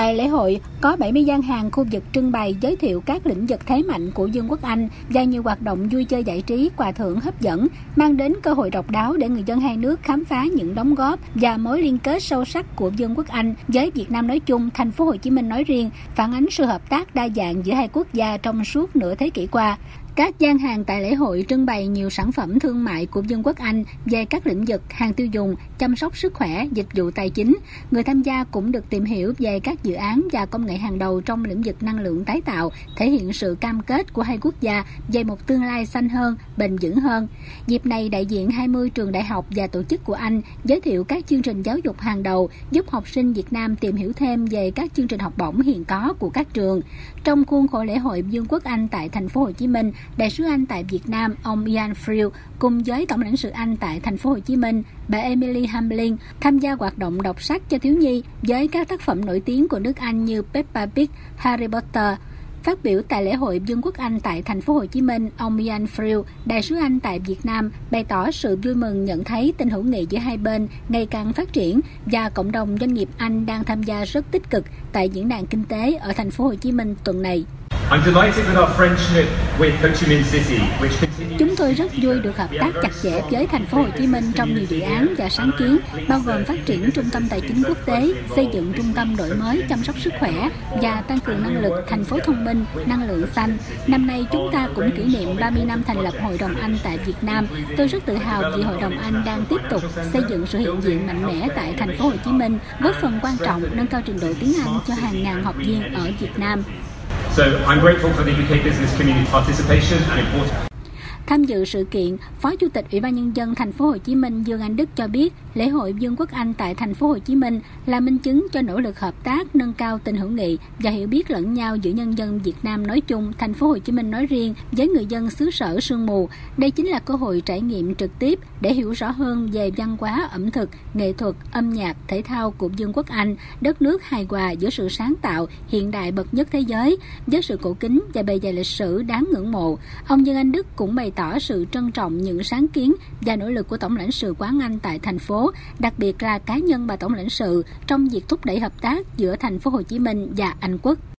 Tại lễ hội, có 70 gian hàng khu vực trưng bày giới thiệu các lĩnh vực thế mạnh của Dương quốc Anh và nhiều hoạt động vui chơi giải trí, quà thưởng hấp dẫn, mang đến cơ hội độc đáo để người dân hai nước khám phá những đóng góp và mối liên kết sâu sắc của Dương quốc Anh với Việt Nam nói chung, thành phố Hồ Chí Minh nói riêng, phản ánh sự hợp tác đa dạng giữa hai quốc gia trong suốt nửa thế kỷ qua. Các gian hàng tại lễ hội trưng bày nhiều sản phẩm thương mại của Vương quốc Anh về các lĩnh vực hàng tiêu dùng, chăm sóc sức khỏe, dịch vụ tài chính. Người tham gia cũng được tìm hiểu về các dự án và công nghệ hàng đầu trong lĩnh vực năng lượng tái tạo, thể hiện sự cam kết của hai quốc gia về một tương lai xanh hơn, bền vững hơn. Dịp này, đại diện 20 trường đại học và tổ chức của Anh giới thiệu các chương trình giáo dục hàng đầu giúp học sinh Việt Nam tìm hiểu thêm về các chương trình học bổng hiện có của các trường. Trong khuôn khổ lễ hội Vương quốc Anh tại thành phố Hồ Chí Minh, Đại sứ Anh tại Việt Nam, ông Ian Friel cùng với Tổng lãnh sự Anh tại thành phố Hồ Chí Minh, bà Emily Hamlin tham gia hoạt động đọc sách cho thiếu nhi với các tác phẩm nổi tiếng của nước Anh như Peppa Pig, Harry Potter. Phát biểu tại lễ hội Vương quốc Anh tại thành phố Hồ Chí Minh, ông Ian Friel, đại sứ Anh tại Việt Nam, bày tỏ sự vui mừng nhận thấy tình hữu nghị giữa hai bên ngày càng phát triển và cộng đồng doanh nghiệp Anh đang tham gia rất tích cực tại diễn đàn kinh tế ở thành phố Hồ Chí Minh tuần này. Chúng tôi rất vui được hợp tác chặt chẽ với thành phố Hồ Chí Minh trong nhiều dự án và sáng kiến, bao gồm phát triển trung tâm tài chính quốc tế, xây dựng trung tâm đổi mới chăm sóc sức khỏe và tăng cường năng lực thành phố thông minh, năng lượng xanh. Năm nay chúng ta cũng kỷ niệm 30 năm thành lập Hội đồng Anh tại Việt Nam. Tôi rất tự hào vì Hội đồng Anh đang tiếp tục xây dựng sự hiện diện mạnh mẽ tại thành phố Hồ Chí Minh, góp phần quan trọng nâng cao trình độ tiếng Anh cho hàng ngàn học viên ở Việt Nam. So I'm grateful for the UK business community participation and important Tham dự sự kiện, Phó Chủ tịch Ủy ban nhân dân thành phố Hồ Chí Minh Dương Anh Đức cho biết, lễ hội Dương quốc Anh tại thành phố Hồ Chí Minh là minh chứng cho nỗ lực hợp tác nâng cao tình hữu nghị và hiểu biết lẫn nhau giữa nhân dân Việt Nam nói chung, thành phố Hồ Chí Minh nói riêng với người dân xứ sở sương mù. Đây chính là cơ hội trải nghiệm trực tiếp để hiểu rõ hơn về văn hóa, ẩm thực, nghệ thuật, âm nhạc, thể thao của Dương quốc Anh, đất nước hài hòa giữa sự sáng tạo, hiện đại bậc nhất thế giới, với sự cổ kính và bề dày lịch sử đáng ngưỡng mộ. Ông Dương Anh Đức cũng bày tỏ tỏ sự trân trọng những sáng kiến và nỗ lực của Tổng lãnh sự quán Anh tại thành phố, đặc biệt là cá nhân bà Tổng lãnh sự trong việc thúc đẩy hợp tác giữa thành phố Hồ Chí Minh và Anh Quốc.